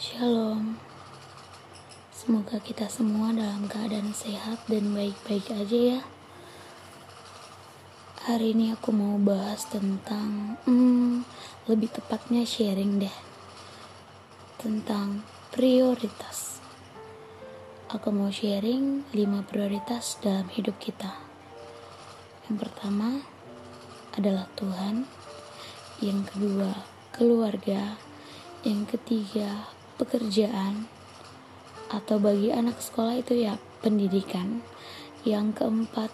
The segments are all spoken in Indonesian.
Shalom. Semoga kita semua dalam keadaan sehat dan baik-baik aja ya. Hari ini aku mau bahas tentang, hmm, lebih tepatnya sharing deh. Tentang prioritas. Aku mau sharing 5 prioritas dalam hidup kita. Yang pertama adalah Tuhan. Yang kedua, keluarga. Yang ketiga, pekerjaan atau bagi anak sekolah itu ya pendidikan. Yang keempat,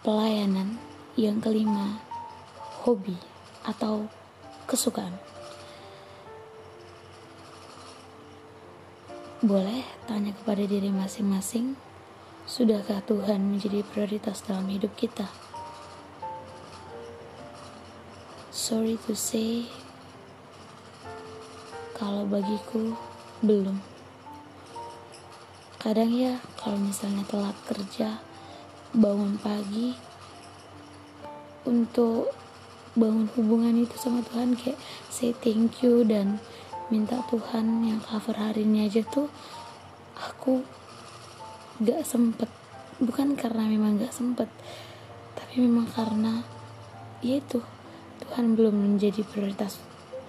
pelayanan. Yang kelima, hobi atau kesukaan. Boleh tanya kepada diri masing-masing, sudahkah Tuhan menjadi prioritas dalam hidup kita? Sorry to say, kalau bagiku belum. Kadang ya kalau misalnya telat kerja, bangun pagi untuk bangun hubungan itu sama Tuhan kayak say thank you dan minta Tuhan yang cover hari ini aja tuh aku gak sempet bukan karena memang gak sempet tapi memang karena ya itu Tuhan belum menjadi prioritas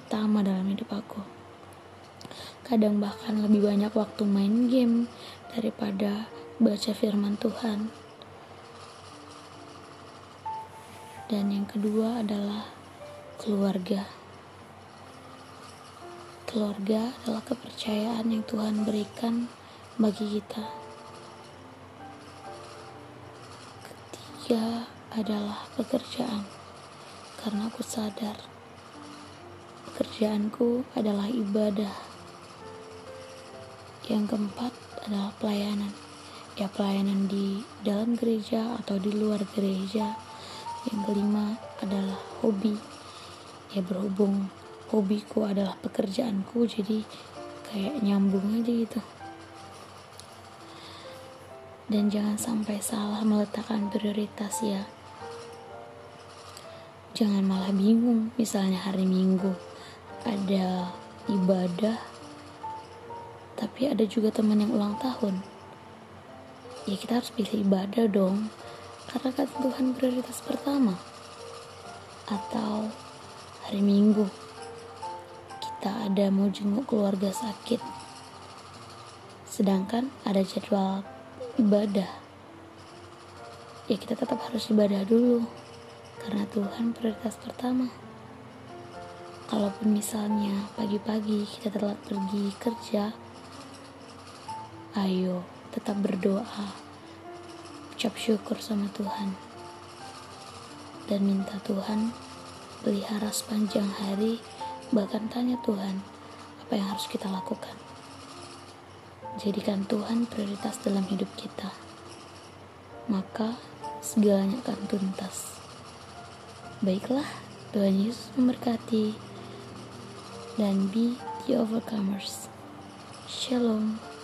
utama dalam hidup aku kadang bahkan lebih banyak waktu main game daripada baca firman Tuhan. Dan yang kedua adalah keluarga. Keluarga adalah kepercayaan yang Tuhan berikan bagi kita. Ketiga adalah pekerjaan, karena aku sadar pekerjaanku adalah ibadah yang keempat adalah pelayanan. Ya pelayanan di dalam gereja atau di luar gereja. Yang kelima adalah hobi. Ya berhubung hobiku adalah pekerjaanku jadi kayak nyambung aja gitu. Dan jangan sampai salah meletakkan prioritas ya. Jangan malah bingung misalnya hari Minggu ada ibadah tapi ada juga teman yang ulang tahun. Ya kita harus pilih ibadah dong. Karena kan Tuhan prioritas pertama. Atau hari Minggu kita ada mau jenguk keluarga sakit. Sedangkan ada jadwal ibadah. Ya kita tetap harus ibadah dulu. Karena Tuhan prioritas pertama. Kalaupun misalnya pagi-pagi kita telat pergi kerja Ayo tetap berdoa, ucap syukur sama Tuhan, dan minta Tuhan pelihara sepanjang hari, bahkan tanya Tuhan apa yang harus kita lakukan. Jadikan Tuhan prioritas dalam hidup kita, maka segalanya akan tuntas. Baiklah, Tuhan Yesus memberkati dan be the overcomers. Shalom.